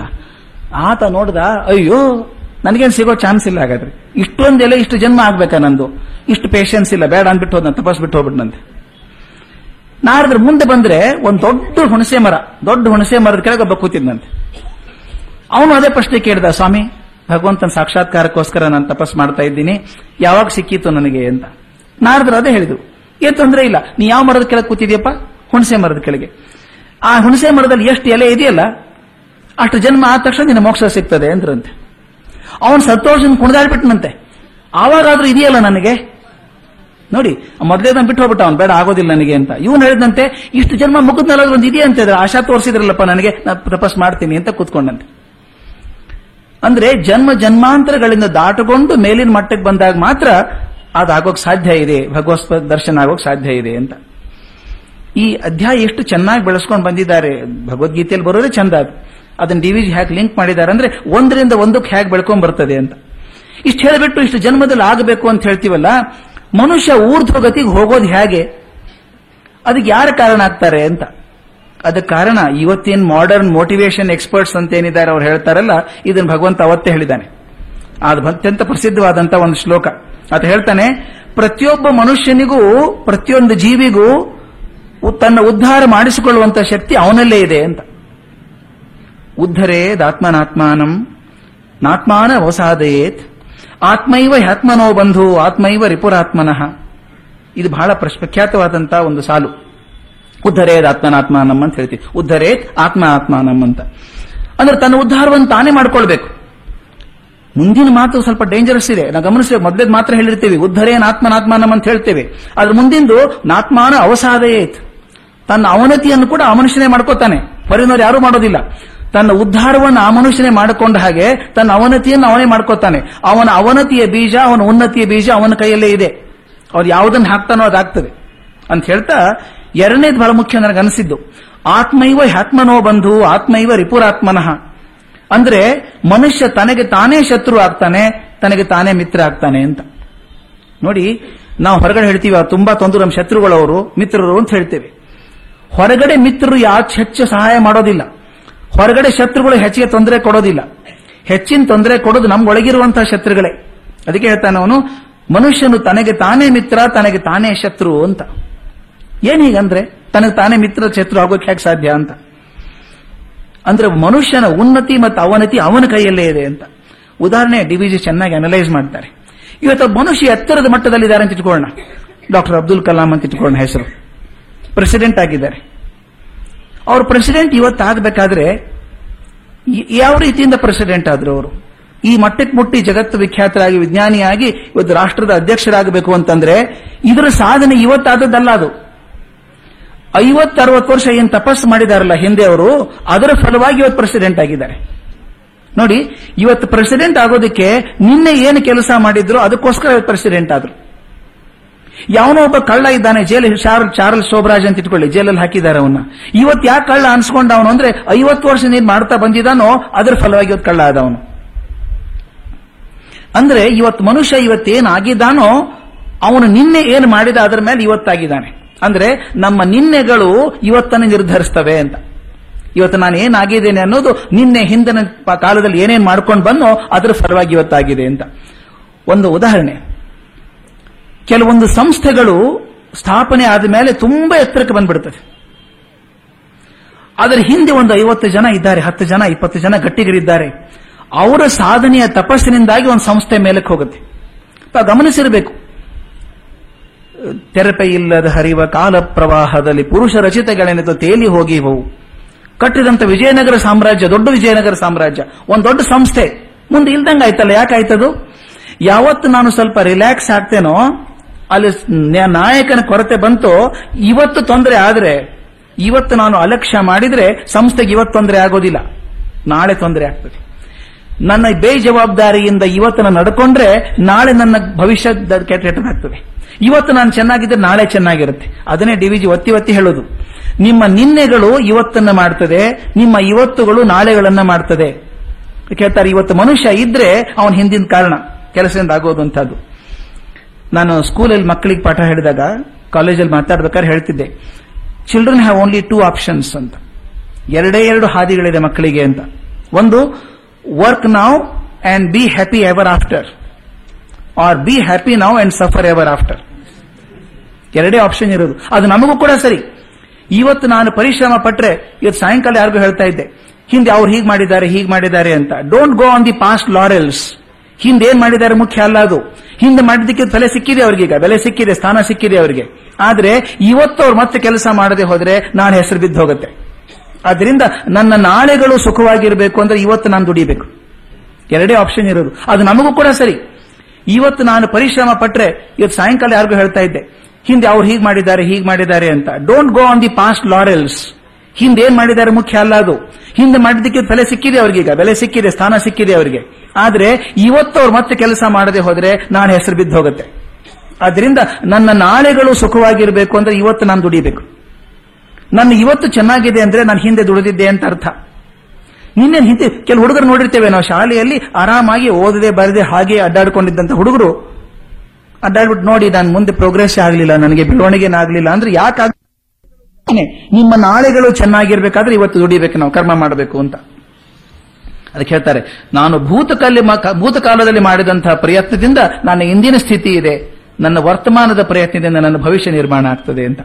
ಆತ ನೋಡ್ದ, ಅಯ್ಯೋ, ನನಗೇನು ಸಿಗೋ ಚಾನ್ಸ್ ಇಲ್ಲ ಹಾಗಾದ್ರೆ. ಇಷ್ಟೊಂದು ಎಲೆ ಇಷ್ಟು ಜನ್ಮ ಆಗ್ಬೇಕಾ ನಂದು? ಇಷ್ಟು ಪೇಷನ್ಸ್ ಇಲ್ಲ, ಬೇಡ ಅಂದ್ಬಿಟ್ಟು ಹೋದ ತಪಸ್ ಬಿಟ್ಟು ಹೋಗ್ಬಿಟ್ನಂತೆ ನಾರದ್ರ ಮುಂದೆ ಬಂದ್ರೆ ಒಂದ್ ದೊಡ್ಡ ಹುಣಸೆ ಮರ, ದೊಡ್ಡ ಹುಣಸೆ ಮರದ ಕೆಳಗೆ ಒಬ್ಬ ಕೂತಿದ್ನಂತೆ ಅವನು ಅದೇ ಪ್ರಶ್ನೆ ಕೇಳಿದ, ಸ್ವಾಮಿ, ಭಗವಂತನ ಸಾಕ್ಷಾತ್ಕಾರಕ್ಕೋಸ್ಕರ ನಾನು ತಪಸ್ ಮಾಡ್ತಾ ಇದ್ದೀನಿ, ಯಾವಾಗ ಸಿಕ್ಕಿತ್ತು ನನಗೆ? ಅಂತ. ನಾರದ್ರು ಅದೇ ಹೇಳಿದ್ರು, ಏನ್ ತೊಂದರೆ ಇಲ್ಲ, ನೀ ಯಾವ ಮರದ ಕೆಳಗೆ ಕೂತಿದ್ಯಪ್ಪ? ಹುಣಸೆ ಮರದ ಕೆಳಗೆ. ಆ ಹುಣಸೆ ಮರದಲ್ಲಿ ಎಷ್ಟು ಎಲೆ ಇದೆಯಲ್ಲ, ಅಷ್ಟು ಜನ್ಮ ಆದ ತಕ್ಷಣ ನಿನ್ನ ಮೋಕ್ಷ ಸಿಗ್ತದೆ, ಅಂದ್ರಂತೆ. ಅವನು ಸಂತೋಷ ಕುಣಿದಾಡ್ಬಿಟ್ನಂತೆ. ಆವಾಗಾದ್ರೂ ಇದೆಯಲ್ಲ ನನಗೆ? ನೋಡಿ, ಮೊದಲೇ ನಾನು ಬಿಟ್ಟು ಹೋಗ್ಬಿಟ್ಟ ಅವನು, ಬೇಡ, ಆಗೋದಿಲ್ಲ ನನಗೆ ಅಂತ. ಇವನು ಹೇಳಿದಂತೆ, ಇಷ್ಟು ಜನ್ಮ ಮುಗಿದ್ನಲ್ಲ ಒಂದು ಇದೆಯಾ ಅಂತ ಇದ್ರೆ ಆಶಾ ತೋರಿಸಿದ್ರಲ್ಲಪ್ಪ ನನಗೆ ನಾನು ತಪಸ್ ಮಾಡ್ತೀನಿ ಅಂತ ಕೂತ್ಕೊಂಡಂತೆ. ಅಂದ್ರೆ ಜನ್ಮ ಜನ್ಮಾಂತರಗಳಿಂದ ದಾಟಗೊಂಡು ಮೇಲಿನ ಮಟ್ಟಕ್ಕೆ ಬಂದಾಗ ಮಾತ್ರ ಅದಾಗೋಕ್ ಸಾಧ್ಯ ಇದೆ, ಭಗವತ್ ದರ್ಶನ ಆಗೋಕ್ ಸಾಧ್ಯ ಇದೆ ಅಂತ. ಈ ಅಧ್ಯಾಯ ಎಷ್ಟು ಚೆನ್ನಾಗಿ ಬೆಳೆಸ್ಕೊಂಡು ಬಂದಿದ್ದಾರೆ, ಭಗವದ್ಗೀತೆಯಲ್ಲಿ ಬರೋದೇ ಚಂದ ಅದನ್ನ ಡಿವಿಜಿ ಹ್ಯಾಕ್ ಲಿಂಕ್ ಮಾಡಿದ್ದಾರೆ ಅಂದ್ರೆ ಒಂದರಿಂದ ಒಂದಕ್ಕೆ ಹ್ಯಾಕ್ ಬೆಳ್ಕೊಂಡ್ ಬರ್ತದೆ ಅಂತ. ಇಷ್ಟು ಹೇಳಿಬಿಟ್ಟು ಇಷ್ಟು ಜನ್ಮದಲ್ಲಿ ಆಗಬೇಕು ಅಂತ ಹೇಳ್ತೀವಲ್ಲ, ಮನುಷ್ಯ ಊರ್ಧ್ವಗತಿಗೆ ಹೋಗೋದು ಹೇಗೆ? ಅದಕ್ಕೆ ಯಾರು ಕಾರಣ ಆಗ್ತಾರೆ ಅಂತ. ಅದಕ್ಕೆ ಕಾರಣ ಇವತ್ತಿನ ಮಾಡರ್ನ್ ಮೋಟಿವೇಶನ್ ಎಕ್ಸ್ಪರ್ಟ್ಸ್ ಅಂತ ಏನಿದ್ದಾರೆ ಅವ್ರು ಹೇಳ್ತಾರಲ್ಲ, ಇದನ್ನು ಭಗವಂತ ಅವತ್ತೇ ಹೇಳಿದ್ದಾನೆ. ಅದು ಅತ್ಯಂತ ಪ್ರಸಿದ್ಧವಾದಂತ ಒಂದು ಶ್ಲೋಕ. ಅದು ಹೇಳ್ತಾನೆ, ಪ್ರತಿಯೊಬ್ಬ ಮನುಷ್ಯನಿಗೂ, ಪ್ರತಿಯೊಂದು ಜೀವಿಗೂ ತನ್ನ ಉದ್ಧಾರ ಮಾಡಿಸಿಕೊಳ್ಳುವಂತ ಶಕ್ತಿ ಅವನಲ್ಲೇ ಇದೆ ಅಂತ. ಉದ್ಧರೇದಾತ್ಮನಾತ್ಮಾನಂ ನಾತ್ಮಾನ ಅವಸಾದಯೇತ್ ಆತ್ಮೈವ ಹ್ಯಾತ್ಮನೋ ಬಂಧು, ಆತ್ಮೈವ ರಿಪುರಾತ್ಮನಃ. ಇದು ಬಹಳ ಪ್ರಖ್ಯಾತವಾದಂತಹ ಒಂದು ಸಾಲು. ಉದ್ಧರೇದ್ ಆತ್ಮನಾತ್ಮಾನಂ ಅಂತ ಹೇಳ್ತೀವಿ. ಉದ್ಧರೇತ್ ಆತ್ಮ ಆತ್ಮಾನಂ ಅಂತ. ಅಂದ್ರೆ ತನ್ನ ಉದ್ಧಾರವನ್ನು ತಾನೇ ಮಾಡ್ಕೊಳ್ಬೇಕು. ಮುಂದಿನ ಮಾತು ಸ್ವಲ್ಪ ಡೇಂಜರಸ್ ಇದೆ. ನಾವು ಗಮನಿಸಿದ ಮೊದಲೇದ್ ಮಾತ್ರ ಹೇಳಿರ್ತೀವಿ. ಉದ್ಧರೇನ್ ಆತ್ಮನಾತ್ಮಾನಂ ಅಂತ ಹೇಳ್ತೇವೆ. ಅದ್ರ ಮುಂದಿಂದು ನಾತ್ಮಾನ ಅವಸಾದಯೇತ್. ತನ್ನ ಅವನತಿಯನ್ನು ಕೂಡ ಆ ಮನುಷ್ಯನೇ ಮಾಡ್ಕೋತಾನೆ. ಹೊರಗಿನವ್ರು ಯಾರೂ ಮಾಡೋದಿಲ್ಲ. ತನ್ನ ಉದ್ಧಾರವನ್ನು ಆ ಮನುಷ್ಯನೇ ಮಾಡಿಕೊಂಡ ಹಾಗೆ ತನ್ನ ಅವನತಿಯನ್ನು ಅವನೇ ಮಾಡ್ಕೋತಾನೆ. ಅವನ ಅವನತಿಯ ಬೀಜ ಅವನ ಉನ್ನತಿಯ ಬೀಜ ಅವನ ಕೈಯಲ್ಲೇ ಇದೆ. ಅವ್ರು ಯಾವುದನ್ನು ಹಾಕ್ತಾನೋ ಅದಾಗ್ತದೆ ಅಂತ ಹೇಳ್ತಾ ಎರಡನೇದು ಬಹಳ ಮುಖ್ಯ ನನಗೆ ಅನಿಸಿದ್ದು. ಆತ್ಮೈವ ಹ್ಯಾತ್ಮನೋ ಬಂಧು ಆತ್ಮೈವ ರಿಪುರಾತ್ಮನಃ. ಅಂದ್ರೆ ಮನುಷ್ಯ ತನಗೆ ತಾನೇ ಶತ್ರು ಆಗ್ತಾನೆ ತನಗೆ ತಾನೇ ಮಿತ್ರ ಆಗ್ತಾನೆ ಅಂತ. ನೋಡಿ ನಾವು ಹೊರಗಡೆ ಹೇಳ್ತೀವಿ "ಆ, ತುಂಬಾ ತೊಂದರೆ ನಮ್ಮ ಶತ್ರುಗಳವರು ಮಿತ್ರರು ಅಂತ ಹೇಳ್ತೇವೆ. ಹೊರಗಡೆ ಮಿತ್ರರು ಯಾಚ್ ಹೆಚ್ಚು ಸಹಾಯ ಮಾಡೋದಿಲ್ಲ. ಹೊರಗಡೆ ಶತ್ರುಗಳು ಹೆಚ್ಚಿಗೆ ತೊಂದರೆ ಕೊಡೋದಿಲ್ಲ. ಹೆಚ್ಚಿನ ತೊಂದರೆ ಕೊಡೋದು ನಮ್ಗೊಳಗಿರುವಂತಹ ಶತ್ರುಗಳೇ. ಅದಕ್ಕೆ ಹೇಳ್ತಾನೆ ಅವನು, ಮನುಷ್ಯನು ತನಗೆ ತಾನೇ ಮಿತ್ರ, ತನಗೆ ತಾನೇ ಶತ್ರು ಅಂತ. ಏನ್ ಹೀಗಂದ್ರೆ, ತನಗೆ ತಾನೇ ಮಿತ್ರ ಶತ್ರು ಆಗೋಕೆ ಹೇಗೆ ಸಾಧ್ಯ ಅಂತ? ಅಂದ್ರೆ ಮನುಷ್ಯನ ಉನ್ನತಿ ಮತ್ತು ಅವನತಿ ಅವನ ಕೈಯಲ್ಲೇ ಇದೆ ಅಂತ. ಉದಾಹರಣೆ ಡಿವಿಜಿ ಚೆನ್ನಾಗಿ ಅನಲೈಸ್ ಮಾಡ್ತಾರೆ. ಇವತ್ತು ಮನುಷ್ಯ ಎತ್ತರದ ಮಟ್ಟದಲ್ಲಿದ್ದಾರೆ ಅಂತ ಇಟ್ಕೊಳ್ಳೋಣ. ಡಾಕ್ಟರ್ ಅಬ್ದುಲ್ ಕಲಾಂ ಅಂತ ಇಟ್ಕೊಳ್ಳೋಣ ಹೆಸರು. ಪ್ರೆಸಿಡೆಂಟ್ ಆಗಿದ್ದಾರೆ. ಅವ್ರು ಪ್ರೆಸಿಡೆಂಟ್ ಇವತ್ತಾಗಬೇಕಾದ್ರೆ ಯಾವ ರೀತಿಯಿಂದ ಪ್ರೆಸಿಡೆಂಟ್ ಆದ್ರು ಅವರು? ಈ ಮಟ್ಟಕ್ಕೆ ಮುಟ್ಟಿ ಜಗತ್ತು ವಿಖ್ಯಾತರಾಗಿ, ವಿಜ್ಞಾನಿಯಾಗಿ ಇವತ್ತು ರಾಷ್ಟ್ರದ ಅಧ್ಯಕ್ಷರಾಗಬೇಕು ಅಂತಂದ್ರೆ ಇದರ ಸಾಧನೆ ಇವತ್ತಾದದ್ದಲ್ಲ ಅದು. ಐವತ್ತರವತ್ತು ವರ್ಷ ಏನ್ ತಪಸ್ಸು ಮಾಡಿದಾರಲ್ಲ ಹಿಂದೆ ಅವರು, ಅದರ ಫಲವಾಗಿ ಇವತ್ತು ಪ್ರೆಸಿಡೆಂಟ್ ಆಗಿದ್ದಾರೆ. ನೋಡಿ, ಇವತ್ತು ಪ್ರೆಸಿಡೆಂಟ್ ಆಗೋದಕ್ಕೆ ನಿನ್ನೆ ಏನು ಕೆಲಸ ಮಾಡಿದ್ರು, ಅದಕ್ಕೋಸ್ಕರ ಪ್ರೆಸಿಡೆಂಟ್ ಆದ್ರು. ಯಾವನೋ ಒಬ್ಬ ಕಳ್ಳ ಇದ್ದಾನೆ, ಜೈಲ್ ಚಾರ್ಲ್ ಚಾರ್ಲ್ಸ್ ಶೋಭರಾಜ್ ಅಂತ ಇಟ್ಕೊಳ್ಳಿ, ಜೈಲಲ್ಲಿ ಹಾಕಿದ್ದಾರೆ ಅವನ್ನ. ಇವತ್ತು ಯಾಕೆ ಕಳ್ಳ ಅನ್ಸ್ಕೊಂಡ ಅವನು? ಅಂದ್ರೆ ಐವತ್ತು ವರ್ಷ ನೀನ್ ಮಾಡ್ತಾ ಬಂದಿದ್ದಾನೋ, ಅದರ ಫಲವಾಗಿ ಇವತ್ತು ಕಳ್ಳ ಆದ ಅವನು. ಅಂದ್ರೆ ಇವತ್ತು ಮನುಷ್ಯ ಇವತ್ತೇನ್ ಆಗಿದ್ದಾನೋ ಅವನು ನಿನ್ನೆ ಏನು ಮಾಡಿದ ಅದರ ಮೇಲೆ ಇವತ್ತಾಗಿದ್ದಾನೆ. ಅಂದ್ರೆ ನಮ್ಮ ನಿನ್ನೆಗಳು ಇವತ್ತನ್ನು ನಿರ್ಧರಿಸ್ತವೆ ಅಂತ. ಇವತ್ತು ನಾನು ಏನಾಗಿದ್ದೇನೆ ಅನ್ನೋದು ನಿನ್ನೆ ಹಿಂದಿನ ಕಾಲದಲ್ಲಿ ಏನೇನ್ ಮಾಡ್ಕೊಂಡು ಬಂದೋ, ಅದರ ಫಲವಾಗಿ ಇವತ್ತಾಗಿದೆ ಅಂತ. ಒಂದು ಉದಾಹರಣೆ. ಕೆಲವೊಂದು ಸಂಸ್ಥೆಗಳು ಸ್ಥಾಪನೆ ಆದ ಮೇಲೆ ತುಂಬಾ ಎತ್ತರಕ್ಕೆ ಬಂದ್ಬಿಡ್ತದೆ. ಅದರ ಹಿಂದೆ ಒಂದು ಐವತ್ತು ಜನ ಇದ್ದಾರೆ, ಹತ್ತು ಜನ, ಇಪ್ಪತ್ತು ಜನ ಗಟ್ಟಿಗರಿದ್ದಾರೆ. ಅವರ ಸಾಧನೆಯ ತಪಸ್ಸಿನಿಂದಾಗಿ ಒಂದು ಸಂಸ್ಥೆ ಮೇಲಕ್ಕೆ ಹೋಗುತ್ತೆ. ಗಮನಿಸಿರಬೇಕು. ತೆರಪೆ ಇಲ್ಲದ ಹರಿವ ಕಾಲ ಪ್ರವಾಹದಲ್ಲಿ ಪುರುಷ ರಚಿತಗಳೆನೆದು ತೇಲಿ ಹೋಗಿವವು. ಕಟ್ಟಿದಂತ ವಿಜಯನಗರ ಸಾಮ್ರಾಜ್ಯ ದೊಡ್ಡ ವಿಜಯನಗರ ಸಾಮ್ರಾಜ್ಯ. ಒಂದು ದೊಡ್ಡ ಸಂಸ್ಥೆ. ಮುಂದೆ ಇಲ್ದಂಗ ಆಯ್ತಲ್ಲ ಯಾಕಾಯ್ತದು? ಯಾವತ್ತು ನಾನು ಸ್ವಲ್ಪ ರಿಲ್ಯಾಕ್ಸ್ ಆಗ್ತೇನೋ ಅಲ್ಲಿ ನ್ಯಾ- ನಾಯಕನ ಕೊರತೆ ಬಂತು, ಇವತ್ತು ತೊಂದರೆ ಆದ್ರೆ, ಇವತ್ತು ನಾನು ಅಲಕ್ಷ್ಯ ಮಾಡಿದ್ರೆ ಸಂಸ್ಥೆಗೆ ಇವತ್ತು ತೊಂದರೆ ಆಗೋದಿಲ್ಲ. ನಾಳೆ ತೊಂದರೆ ಆಗ್ತದೆ. ನನ್ನ ಬೇಜವಾಬ್ದಾರಿಯಿಂದ ಇವತ್ತು ನಾನು ನಡ್ಕೊಂಡ್ರೆ ನಾಳೆ ನನ್ನ ಭವಿಷ್ಯ ಕೆಟ್ಟದಾಗ್ತದೆ. ಇವತ್ತು ನಾನು ಚೆನ್ನಾಗಿದ್ರೆ ನಾಳೆ ಚೆನ್ನಾಗಿರುತ್ತೆ. ಅದನ್ನೇ ಡಿವಿಜಿ ಒತ್ತಿ ಒತ್ತಿ ಹೇಳೋದು. ನಿಮ್ಮ ನಿನ್ನೆಗಳು ಇವತ್ತನ್ನ ಮಾಡ್ತದೆ, ನಿಮ್ಮ ಇವತ್ತುಗಳು ನಾಳೆಗಳನ್ನ ಮಾಡ್ತದೆ. ಕೇಳ್ತಾರೆ, ಇವತ್ತು ಮನುಷ್ಯ ಇದ್ರೆ ಅವನ ಹಿಂದಿನ ಕಾರಣ, ಕೆಲಸದಿಂದ ಆಗೋದು ನಾನು ಸ್ಕೂಲಲ್ಲಿ ಮಕ್ಕಳಿಗೆ ಪಾಠ ಹೇಳಿದಾಗ, ಕಾಲೇಜಲ್ಲಿ ಮಾತಾಡ್ಬೇಕಾದ್ರೆ ಹೇಳ್ತಿದ್ದೆ children have only two options ಅಂತ. ಎರಡೇ ಎರಡು ಹಾದಿಗಳಿದೆ ಮಕ್ಕಳಿಗೆ ಅಂತ. ಒಂದು work now and be happy ever after or be happy now and suffer ever after ಎರಡೇ ಆಪ್ಷನ್ ಇರೋದು. ಅದು ನಮಗೂ ಕೂಡ ಸರಿ. ಇವತ್ತು ನಾನು ಪರಿಶ್ರಮ ಪಟ್ಟರೆ ಇವತ್ತು ಸಾಯಂಕಾಲ ಯಾರಿಗೂ ಹೇಳ್ತಾ ಇದ್ದೆ, ಹಿಂದೆ ಅವ್ರು ಹೀಗೆ ಮಾಡಿದ್ದಾರೆ ಹೀಗೆ ಮಾಡಿದ್ದಾರೆ ಅಂತ. Don't go on the past laurels ಹಿಂದೆ ಏನ್ ಮಾಡಿದ್ದಾರೆ ಮುಖ್ಯ ಅಲ್ಲ ಅದು. ಹಿಂದೆ ಮಾಡಿದ್ದಕ್ಕೆ ಬೆಲೆ ಸಿಕ್ಕಿದೆ ಅವ್ರಿಗೀಗ. ಬೆಲೆ ಸಿಕ್ಕಿದೆ, ಸ್ಥಾನ ಸಿಕ್ಕಿದೆ ಅವರಿಗೆ. ಆದ್ರೆ ಇವತ್ತು ಅವ್ರು ಮತ್ತೆ ಕೆಲಸ ಮಾಡದೆ ಹೋದ್ರೆ ನಾಳೆ ಹೆಸರು ಬಿದ್ದು ಹೋಗುತ್ತೆ. ಆದ್ರಿಂದ ನನ್ನ ನಾಳೆಗಳು ಸುಖವಾಗಿರಬೇಕು ಅಂದ್ರೆ ಇವತ್ತು ನಾನು ದುಡಿಬೇಕು. ಎರಡೇ ಆಪ್ಷನ್ ಇರೋದು. ಅದು ನಮಗೂ ಕೂಡ ಸರಿ. ಇವತ್ತು ನಾನು ಪರಿಶ್ರಮ ಪಟ್ರೆ ಇವತ್ತು ಸಾಯಂಕಾಲ ಯಾರಿಗೂ ಹೇಳ್ತಾ ಇದ್ದೆ, ಹಿಂದೆ ಅವ್ರು ಹೀಗೆ ಮಾಡಿದ್ದಾರೆ ಹೀಗೆ ಮಾಡಿದ್ದಾರೆ ಅಂತ. Don't go on the past laurels ಹಿಂದೆ ಏನ್ ಮಾಡಿದ್ದಾರೆ ಮುಖ್ಯ ಅಲ್ಲ ಅದು. ಹಿಂದೆ ಮಾಡಿದ್ದಕ್ಕೆ ಬೆಲೆ ಸಿಕ್ಕಿದೆ ಅವ್ರಿಗೀಗ ಬೆಲೆ ಸಿಕ್ಕಿದೆ, ಸ್ಥಾನ ಸಿಕ್ಕಿದೆ ಅವರಿಗೆ. ಆದ್ರೆ ಇವತ್ತು ಅವ್ರು ಮತ್ತೆ ಕೆಲಸ ಮಾಡದೆ ಹೋದ್ರೆ ನಾಳೆ ಹೆಸರು ಬಿದ್ದು ಹೋಗುತ್ತೆ. ಆದ್ರಿಂದ ನನ್ನ ನಾಳೆಗಳು ಸುಖವಾಗಿರಬೇಕು ಅಂದ್ರೆ ಇವತ್ತು ನಾನು ದುಡಿಬೇಕು. ನನ್ನ ಇವತ್ತು ಚೆನ್ನಾಗಿದೆ ಅಂದ್ರೆ ನಾನು ಹಿಂದೆ ದುಡಿದಿದ್ದೆ ಅಂತ ಅರ್ಥ. ನಿನ್ನೆ ಹಿಂದೆ ಕೆಲವು ಹುಡುಗರು ನೋಡಿರ್ತೇವೆ ನಾವು ಶಾಲೆಯಲ್ಲಿ ಆರಾಮಾಗಿ ಓದದೆ ಬರದೆ ಹಾಗೆ ಅಡ್ಡಾಡ್ಕೊಂಡಿದ್ದಂತ ಹುಡುಗರು. ಅಡ್ಡಾಡ್ಬಿಟ್ಟು ನೋಡಿ, ನಾನು ಮುಂದೆ ಪ್ರೋಗ್ರೆಸ್ ಆಗಲಿಲ್ಲ, ನನಗೆ ಬೆಳವಣಿಗೆನೇ ಆಗಲಿಲ್ಲ ಅಂದ್ರೆ ಯಾಕೆ ನಿಮ್ಮ ನಾಳೆಗಳು ಚೆನ್ನಾಗಿರ್ಬೇಕಾದ್ರೆ ಇವತ್ತು ದುಡಿಬೇಕು ನಾವು, ಕರ್ಮ ಮಾಡಬೇಕು ಅಂತ. ಅದಕ್ಕೆ ಹೇಳ್ತಾರೆ, ನಾನು ಭೂತಕಾಲ ಭೂತಕಾಲದಲ್ಲಿ ಮಾಡಿದಂತಹ ಪ್ರಯತ್ನದಿಂದ ನನ್ನ ಇಂದಿನ ಸ್ಥಿತಿ ಇದೆ. ನನ್ನ ವರ್ತಮಾನದ ಪ್ರಯತ್ನದಿಂದ ನನ್ನ ಭವಿಷ್ಯ ನಿರ್ಮಾಣ ಆಗ್ತದೆ ಅಂತ.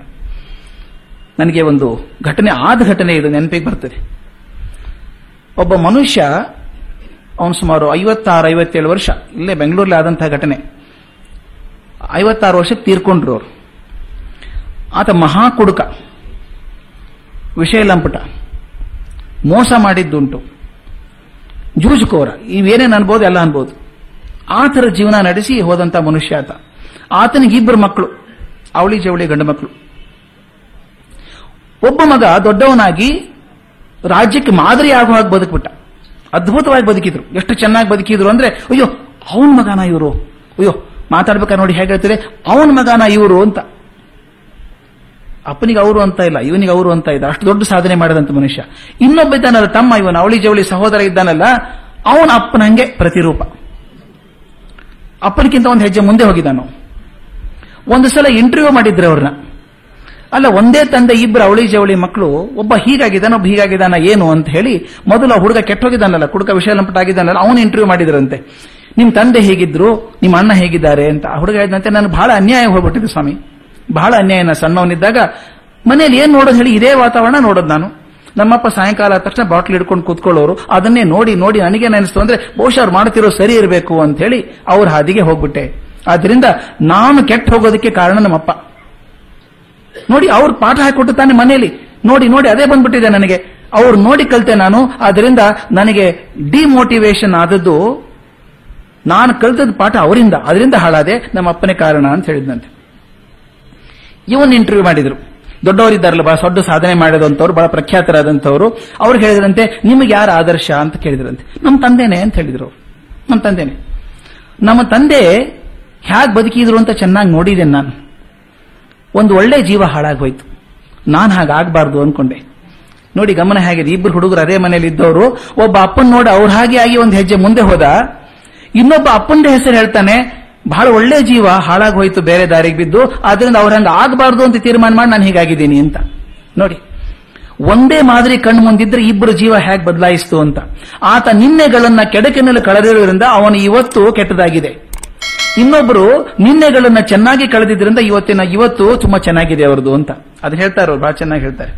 ನನಗೆ ಒಂದು ಘಟನೆ, ಆದ ಘಟನೆ ಇದು ನೆನಪಿಗೆ ಬರ್ತದೆ. ಒಬ್ಬ ಮನುಷ್ಯ, ಅವನು ಸುಮಾರು ಐವತ್ತಾರು, ಐವತ್ತೇಳು ವರ್ಷ, ಇಲ್ಲೇ ಬೆಂಗಳೂರಲ್ಲಿ ಆದಂತಹ ಘಟನೆ. ಐವತ್ತಾರು ವರ್ಷಕ್ಕೆ ತೀರ್ಕೊಂಡ್ರು ಅವರು. ಆತ ಮಹಾ ಕುಡುಕ ವಿಷಯ ಲಂಪಟ ಮೋಸ ಮಾಡಿದ್ದುಂಟು. ಜೂಜುಕೋರ ಇವೇನೇನು ಅನ್ಬೋದು ಎಲ್ಲ ಅನ್ಬೋದು. ಆ ಥರ ಜೀವನ ನಡೆಸಿ ಹೋದಂತ ಮನುಷ್ಯ ಆತ. ಆತನಿಗೆ ಇಬ್ಬರು ಮಕ್ಕಳು, ಅವಳಿ ಜವಳಿ ಗಂಡು ಮಕ್ಕಳು. ಒಬ್ಬ ಮಗ ದೊಡ್ಡವನಾಗಿ ರಾಜ್ಯಕ್ಕೆ ಮಾದರಿ ಆಗುವ ಹಾಗೆ ಬದುಕ್ಬಿಟ್ಟ. ಅದ್ಭುತವಾಗಿ ಬದುಕಿದ್ರು. ಎಷ್ಟು ಚೆನ್ನಾಗಿ ಬದುಕಿದ್ರು ಅಂದ್ರೆ, ಅಯ್ಯೋ, ಅವನ ಮಗನ ಇವರು. ಅಯ್ಯೋ, ಮಾತಾಡ್ಬೇಕಾ ನೋಡಿ ಹೇಗೆ ಹೇಳ್ತಾರೆ ಅವನ ಮಗನ ಇವರು ಅಂತ. ಅಪ್ಪನಿಗೆ ಅವರು ಅಂತ ಇಲ್ಲ, ಇವನಿಗೆ ಅವರು ಅಂತ ಇದ್ದ ಅಷ್ಟು ದೊಡ್ಡ ಸಾಧನೆ ಮಾಡಿದಂತ ಮನುಷ್ಯ. ಇನ್ನೊಬ್ಬ ಇದ್ದಾನಲ್ಲ, ತಮ್ಮ ಇವನ, ಅವಳಿ ಜವಳಿ ಸಹೋದರ ಇದ್ದಾನಲ್ಲ, ಅವನ ಅಪ್ಪನಂಗೆ ಪ್ರತಿರೂಪ. ಅಪ್ಪನಿಗಿಂತ ಒಂದು ಹೆಜ್ಜೆ ಮುಂದೆ ಹೋಗಿದ್ದಾನು. ಒಂದು ಸಲ ಇಂಟರ್ವ್ಯೂ ಮಾಡಿದ್ರೆ ಅವ್ರನ್ನ. ಅಲ್ಲ, ಒಂದೇ ತಂದೆ ಇಬ್ಬರು ಅವಳಿ ಜವಳಿ ಮಕ್ಕಳು, ಒಬ್ಬ ಹೀಗಾಗಿದ್ದಾನ ಒಬ್ಬ ಹೀಗಾಗಿದ್ದಾನ, ಏನು ಅಂತ ಹೇಳಿ, ಮೊದಲು ಹುಡುಗ ಕೆಟ್ಟೋಗಿದ್ದಾನಲ್ಲ, ಕುಡುಕ ವಿಷಯ ಆಗಿದ್ದಾನಲ್ಲ, ಅವನು ಇಂಟರ್ವ್ಯೂ ಮಾಡಿದ್ರಂತೆ. ನಿಮ್ ತಂದೆ ಹೇಗಿದ್ರು, ನಿಮ್ಮ ಅಣ್ಣ ಹೇಗಿದ್ದಾರೆ ಅಂತ ಹುಡುಗ ಹೇಳಿದಂತೆ ನಾನು ಬಹಳ ಅನ್ಯಾಯ ಹೋಗ್ಬಿಟ್ಟಿದೆ ಸ್ವಾಮಿ. ಬಹಳ ಅನ್ಯಾಯನ ಸಣ್ಣವನಿದ್ದಾಗ ಮನೇಲಿ ಏನ್ ನೋಡೋದು ಹೇಳಿ ಇದೇ ವಾತಾವರಣ ನೋಡೋದು ನಾನು. ನಮ್ಮಪ್ಪ ಸಾಯಂಕಾಲ ಆದ ತಕ್ಷಣ ಬಾಟ್ಲ್ ಹಿಡ್ಕೊಂಡು ಕೂತ್ಕೊಳ್ಳೋರು. ಅದನ್ನೇ ನೋಡಿ ನೋಡಿ ನನಗೆ ಅನಿಸ್ತು ಅಂದ್ರೆ, ಬಹುಶಃ ಅವ್ರು ಮಾಡ್ತಿರೋ ಸರಿ ಇರಬೇಕು ಅಂತ ಹೇಳಿ ಅವ್ರ ಹಾದಿಗೆ ಹೋಗ್ಬಿಟ್ಟೆ. ಆದ್ರಿಂದ ನಾನು ಕೆಟ್ಟ ಹೋಗೋದಕ್ಕೆ ಕಾರಣ ನಮ್ಮಪ್ಪ. ನೋಡಿ, ಅವ್ರು ಪಾಠ ಹಾಕಿಕೊಟ್ಟು ತಾನೆ ಮನೆಯಲ್ಲಿ. ನೋಡಿ ನೋಡಿ, ಅದೇ ಬಂದ್ಬಿಟ್ಟಿದೆ ನನಗೆ. ಅವ್ರು ನೋಡಿ ಕಲಿತೆ ನಾನು ಅದರಿಂದ ನನಗೆ ಡಿಮೋಟಿವೇಶನ್ ಆದದ್ದು, ನಾನು ಕಲಿತದ ಪಾಠ ಅವರಿಂದ. ಅದರಿಂದ ಹಾಳಾದೆ ನಮ್ಮ ಅಪ್ಪನೇ ಕಾರಣ ಅಂತ ಹೇಳಿದಂತೆ ಇವನ್ ಇಂಟರ್ವ್ಯೂ ಮಾಡಿದ್ರು. ದೊಡ್ಡವರಿದ್ದಾರಲ್ಲ, ಬಹಳ ದೊಡ್ಡ ಸಾಧನೆ ಮಾಡಿದಂಥವ್ರು, ಬಹಳ ಪ್ರಖ್ಯಾತರಾದಂಥವ್ರು. ಅವ್ರು ಹೇಳಿದ್ರಂತೆ, ನಿಮಗೆ ಯಾರು ಆದರ್ಶ? ಅಂತ ಕೇಳಿದ್ರಂತೆ. ನಮ್ಮ ತಂದೆನೆ? ಅಂತ ಹೇಳಿದ್ರು ನಮ್ಮ ತಂದೆನೆ. ನಮ್ಮ ತಂದೆ ಹೇಗೆ ಬದುಕಿದ್ರು ಅಂತ ಚೆನ್ನಾಗಿ ನೋಡಿದ್ದೇನೆ ನಾನು. ಒಂದು ಒಳ್ಳೆ ಜೀವ ಹಾಳಾಗೋಯ್ತು. ನಾನು ಹಾಗಾಗಬಾರ್ದು ಅನ್ಕೊಂಡೆ. ನೋಡಿ, ಗಮನ ಹೇಗಿದೆ ಇಬ್ಬರು ಹುಡುಗರು ಅದೇ ಮನೇಲಿ ಇದ್ದವರು, ಒಬ್ಬ ಅಪ್ಪನ್ ನೋಡಿ, ಅವ್ರ ಹಾಗೆ ಆಗಿ ಒಂದು ಹೆಜ್ಜೆ ಮುಂದೆ ಹೋದ, ಇನ್ನೊಬ್ಬ ಅಪ್ಪಂದ ಹೆಸರು ಹೇಳ್ತಾನೆ ಬಹಳ ಒಳ್ಳೆ ಜೀವ ಹಾಳಾಗಿ ಹೋಯ್ತು, ಬೇರೆ ದಾರಿಗೆ ಬಿದ್ದು, ಆದ್ರಿಂದ ಅವ್ರ ಹಂಗ ಆಗಬಾರ್ದು ಅಂತ ತೀರ್ಮಾನ ಮಾಡಿ ನಾನು ಹೀಗಾಗಿದ್ದೀನಿ ಅಂತ. ನೋಡಿ, ಒಂದೇ ಮಾದರಿ ಕಣ್ಣು ಮುಂದಿದ್ರೆ ಇಬ್ಬರು ಜೀವ ಹೇಗೆ ಬದಲಾಯಿಸ್ತು ಅಂತ. ಆತ ನಿನ್ನೆಗಳನ್ನ ಕೆಡಕಿನಲ್ಲಿ ಕಳೆದಿರೋದ್ರಿಂದ ಅವನು ಇವತ್ತು ಕೆಟ್ಟದಾಗಿದೆ. ಇನ್ನೊಬ್ರು ನಿನ್ನೆಗಳನ್ನ ಚೆನ್ನಾಗಿ ಕಳೆದಿದ್ರಿಂದ ಇವತ್ತಿನ ಇವತ್ತು ತುಂಬಾ ಚೆನ್ನಾಗಿದೆ ಅವರದು ಅಂತ. ಅದು ಹೇಳ್ತಾರೆ ಬಹಳ ಚೆನ್ನಾಗಿ ಹೇಳ್ತಾರೆ.